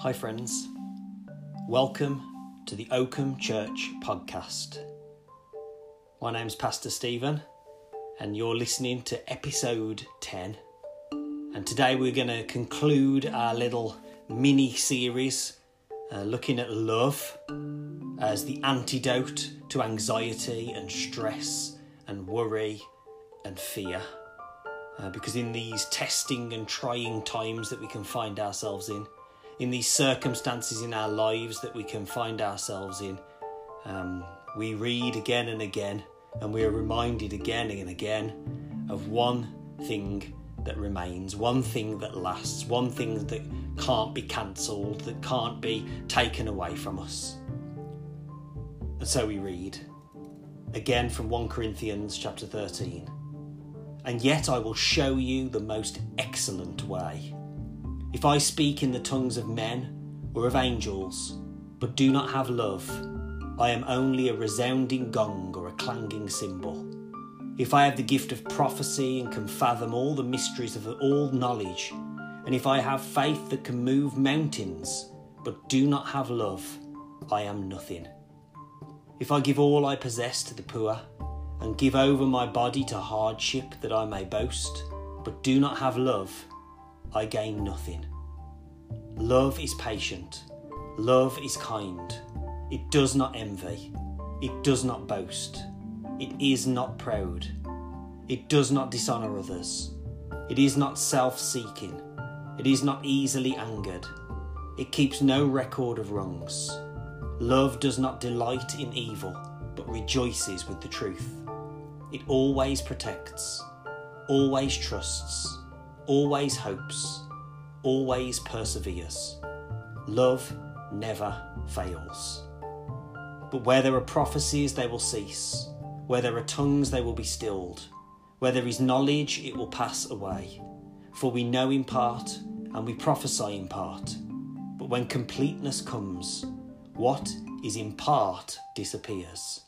Hi, friends. Welcome to the Oakham Church podcast. My name's Pastor Stephen, and you're listening to episode 10. And today we're going to conclude our little mini series uh, looking at love as the antidote to anxiety and stress and worry and fear. Uh, because in these testing and trying times that we can find ourselves in, in these circumstances in our lives that we can find ourselves in, um, we read again and again, and we are reminded again and again of one thing that remains, one thing that lasts, one thing that can't be cancelled, that can't be taken away from us. And so we read again from 1 Corinthians chapter 13. And yet I will show you the most excellent way. If I speak in the tongues of men or of angels, but do not have love, I am only a resounding gong or a clanging cymbal. If I have the gift of prophecy and can fathom all the mysteries of all knowledge, and if I have faith that can move mountains, but do not have love, I am nothing. If I give all I possess to the poor, and give over my body to hardship that I may boast, but do not have love, I gain nothing. Love is patient, love is kind, it does not envy, it does not boast, it is not proud, it does not dishonour others, it is not self seeking, it is not easily angered, it keeps no record of wrongs. Love does not delight in evil, but rejoices with the truth. It always protects, always trusts, always hopes, always perseveres. Love never fails. But where there are prophecies, they will cease. Where there are tongues, they will be stilled. Where there is knowledge, it will pass away. For we know in part, and we prophesy in part. But when completeness comes, what is in part disappears.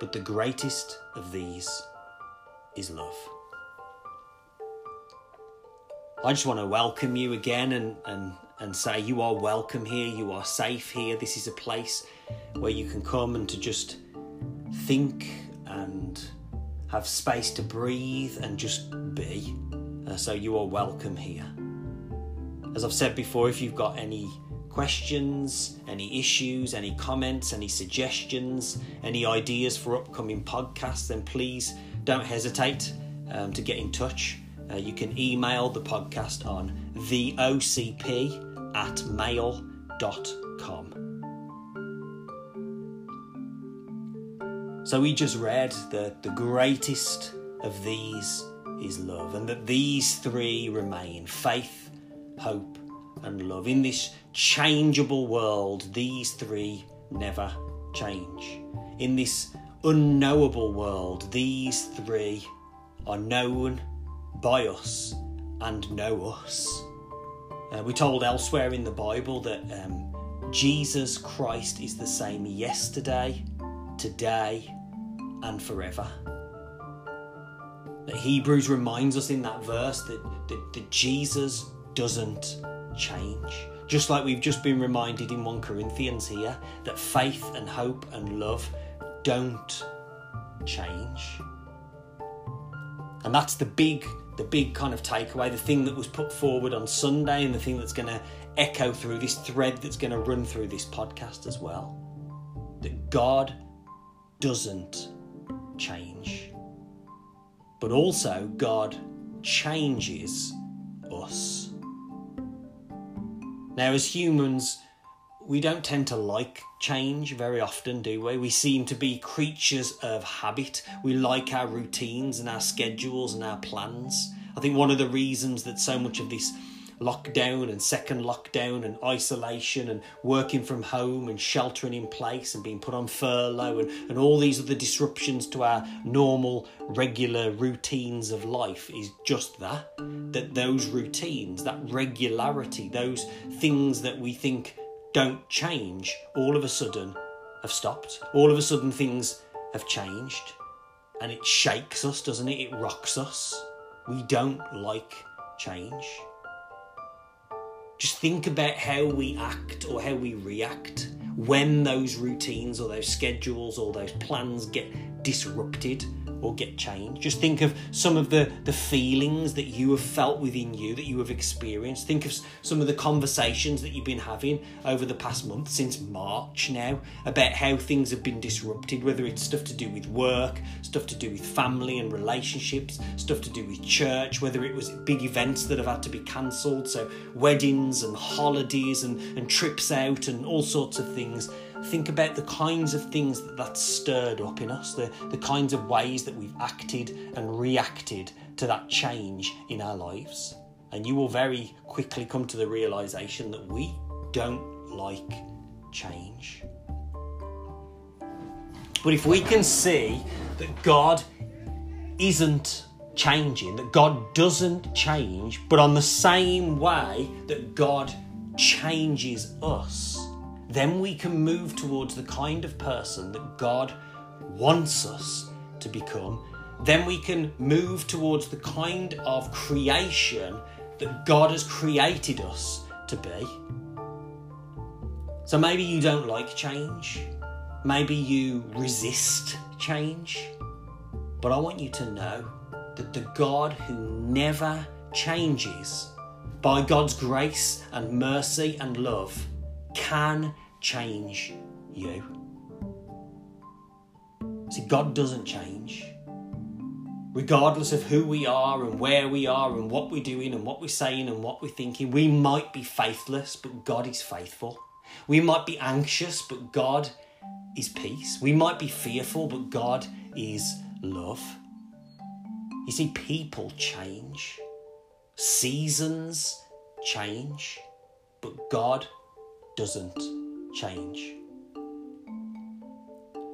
But the greatest of these is love. I just want to welcome you again and, and, and say you are welcome here, you are safe here. This is a place where you can come and to just think and have space to breathe and just be. Uh, so you are welcome here. As I've said before, if you've got any questions, any issues, any comments, any suggestions, any ideas for upcoming podcasts, then please don't hesitate um, to get in touch. Uh, you can email the podcast on theocp at mail.com. So we just read that the greatest of these is love, and that these three remain faith, hope, and love. In this changeable world, these three never change. In this unknowable world, these three are known by us and know us. Uh, we're told elsewhere in the Bible that um, Jesus Christ is the same yesterday, today, and forever. That Hebrews reminds us in that verse that, that, that Jesus doesn't change. Just like we've just been reminded in 1 Corinthians here that faith and hope and love don't change. And that's the big the big kind of takeaway, the thing that was put forward on Sunday and the thing that's going to echo through this thread that's going to run through this podcast as well. That God doesn't change. But also God changes us. Now, as humans, we don't tend to like change very often, do we? We seem to be creatures of habit. We like our routines and our schedules and our plans. I think one of the reasons that so much of this lockdown and second lockdown and isolation and working from home and sheltering in place and being put on furlough and, and all these other disruptions to our normal, regular routines of life is just that. That those routines, that regularity, those things that we think don't change, all of a sudden have stopped. All of a sudden things have changed. And it shakes us, doesn't it? It rocks us. We don't like change. Just think about how we act or how we react when those routines or those schedules or those plans get disrupted or get changed. Just think of some of the, the feelings that you have felt within you, that you have experienced. Think of some of the conversations that you've been having over the past month, since March now, about how things have been disrupted, whether it's stuff to do with work, stuff to do with family and relationships, stuff to do with church, whether it was big events that have had to be cancelled, so weddings and holidays and, and trips out and all sorts of things think about the kinds of things that that's stirred up in us, the, the kinds of ways that we've acted and reacted to that change in our lives. And you will very quickly come to the realization that we don't like change. But if we can see that God isn't changing, that God doesn't change, but on the same way that God changes us, then we can move towards the kind of person that God wants us to become. Then we can move towards the kind of creation that God has created us to be. So maybe you don't like change. Maybe you resist change. But I want you to know that the God who never changes, by God's grace and mercy and love, can change you. See, God doesn't change. Regardless of who we are and where we are and what we're doing and what we're saying and what we're thinking, we might be faithless, but God is faithful. We might be anxious, but God is peace. We might be fearful, but God is love. You see, people change, seasons change, but God doesn't change.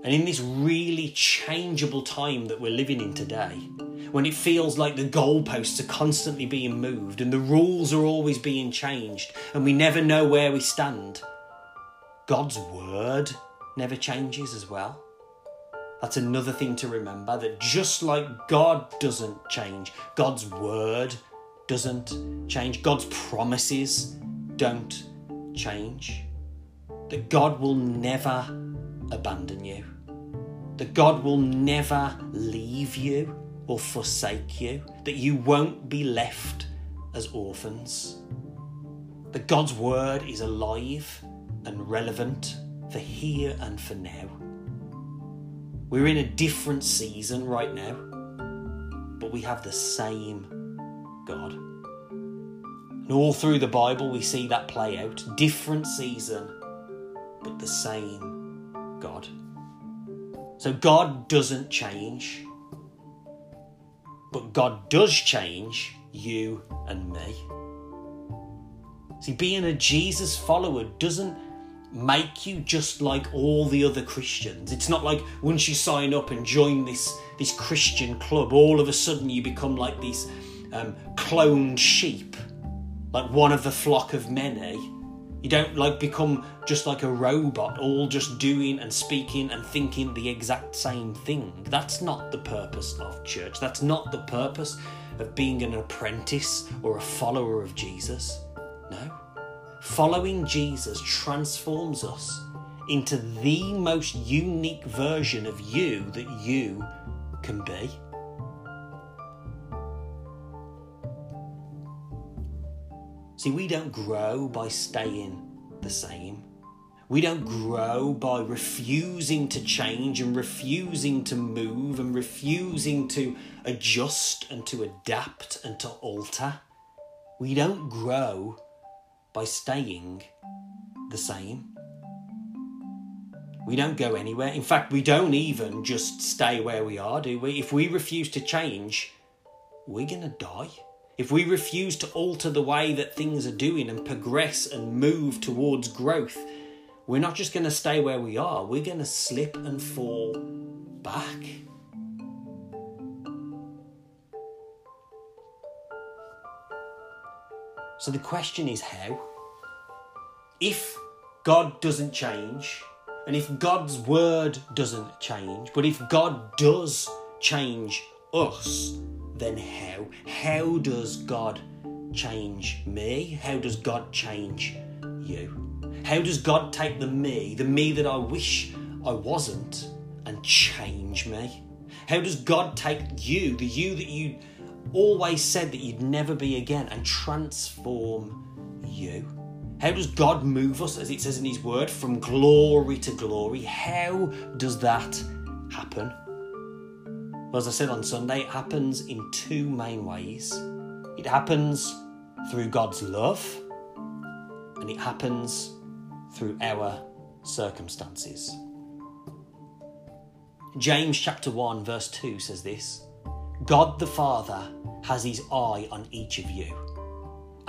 And in this really changeable time that we're living in today, when it feels like the goalposts are constantly being moved and the rules are always being changed and we never know where we stand, God's word never changes as well. That's another thing to remember that just like God doesn't change, God's word doesn't change, God's promises don't change. That God will never abandon you, that God will never leave you or forsake you, that you won't be left as orphans. That God's word is alive and relevant for here and for now. We're in a different season right now, but we have the same God. And all through the Bible, we see that play out. Different season, but the same God. So God doesn't change, but God does change you and me. See, being a Jesus follower doesn't make you just like all the other Christians. It's not like once you sign up and join this this Christian club, all of a sudden you become like these um, cloned sheep like one of the flock of many. Eh? You don't like become just like a robot, all just doing and speaking and thinking the exact same thing. That's not the purpose of church. That's not the purpose of being an apprentice or a follower of Jesus. No. Following Jesus transforms us into the most unique version of you that you can be. See, we don't grow by staying the same. We don't grow by refusing to change and refusing to move and refusing to adjust and to adapt and to alter. We don't grow by staying the same. We don't go anywhere. In fact, we don't even just stay where we are, do we? If we refuse to change, we're going to die. If we refuse to alter the way that things are doing and progress and move towards growth, we're not just going to stay where we are, we're going to slip and fall back. So the question is how? If God doesn't change, and if God's word doesn't change, but if God does change us, then how? How does God change me? How does God change you? How does God take the me, the me that I wish I wasn't, and change me? How does God take you, the you that you always said that you'd never be again, and transform you? How does God move us, as it says in His Word, from glory to glory? How does that happen? Well, as I said on Sunday, it happens in two main ways. It happens through God's love, and it happens through our circumstances. James chapter 1, verse 2 says this God the Father has his eye on each of you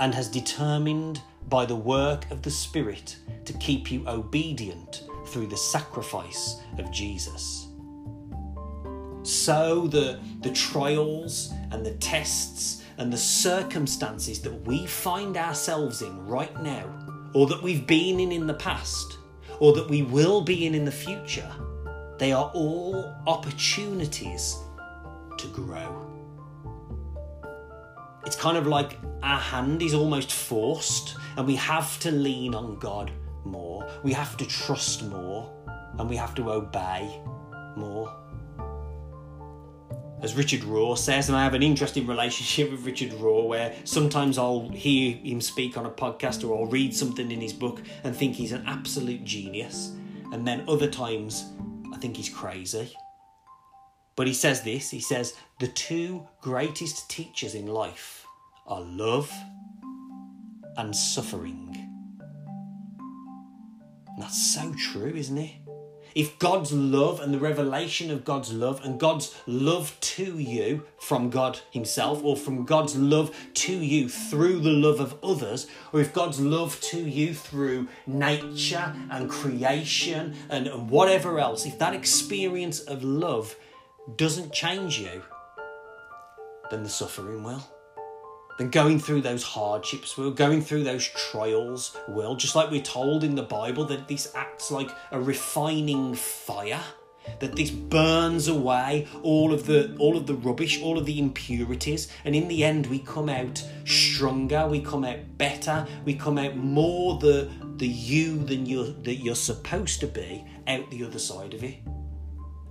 and has determined by the work of the Spirit to keep you obedient through the sacrifice of Jesus so the, the trials and the tests and the circumstances that we find ourselves in right now, or that we've been in in the past, or that we will be in in the future, they are all opportunities to grow. It's kind of like our hand is almost forced, and we have to lean on God more. We have to trust more, and we have to obey more as Richard Rohr says, and I have an interesting relationship with Richard Rohr where sometimes I'll hear him speak on a podcast or I'll read something in his book and think he's an absolute genius, and then other times I think he's crazy. But he says this he says, the two greatest teachers in life are love and suffering. And that's so true, isn't it? If God's love and the revelation of God's love and God's love to you from God Himself or from God's love to you through the love of others, or if God's love to you through nature and creation and, and whatever else, if that experience of love doesn't change you, then the suffering will then going through those hardships will, going through those trials will, just like we're told in the Bible that this acts like a refining fire, that this burns away all of the all of the rubbish, all of the impurities, and in the end we come out stronger, we come out better, we come out more the the you than you're that you're supposed to be out the other side of it.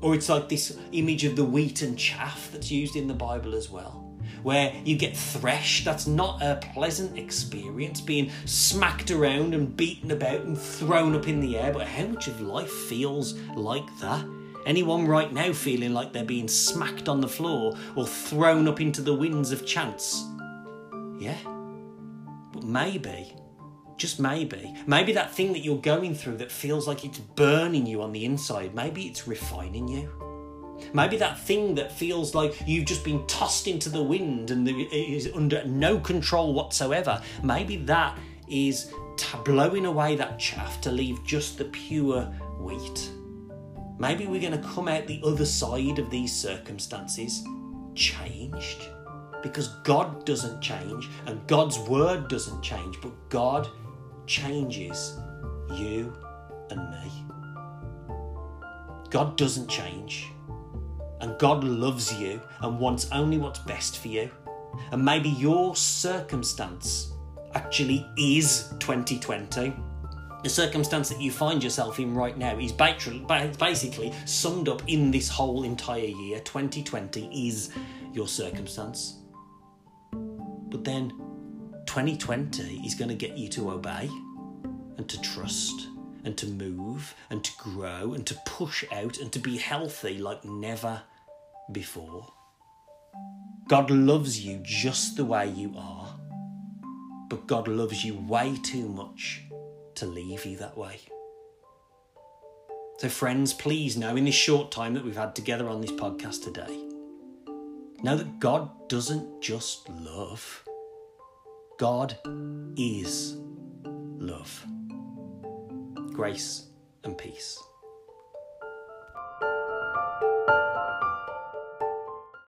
Or it's like this image of the wheat and chaff that's used in the Bible as well where you get threshed. That's not a pleasant experience, being smacked around and beaten about and thrown up in the air. But how much of life feels like that? Anyone right now feeling like they're being smacked on the floor or thrown up into the winds of chance? Yeah. But maybe, just maybe, maybe that thing that you're going through that feels like it's burning you on the inside, maybe it's refining you. Maybe that thing that feels like you've just been tossed into the wind and is under no control whatsoever, maybe that is blowing away that chaff to leave just the pure wheat. Maybe we're going to come out the other side of these circumstances changed. Because God doesn't change and God's word doesn't change, but God changes you and me. God doesn't change and God loves you and wants only what's best for you. And maybe your circumstance actually is 2020. The circumstance that you find yourself in right now is basically summed up in this whole entire year. 2020 is your circumstance. But then 2020 is going to get you to obey and to trust and to move and to grow and to push out and to be healthy like never before. God loves you just the way you are, but God loves you way too much to leave you that way. So, friends, please know in this short time that we've had together on this podcast today, Know that God doesn't just love, God is love. Grace and peace.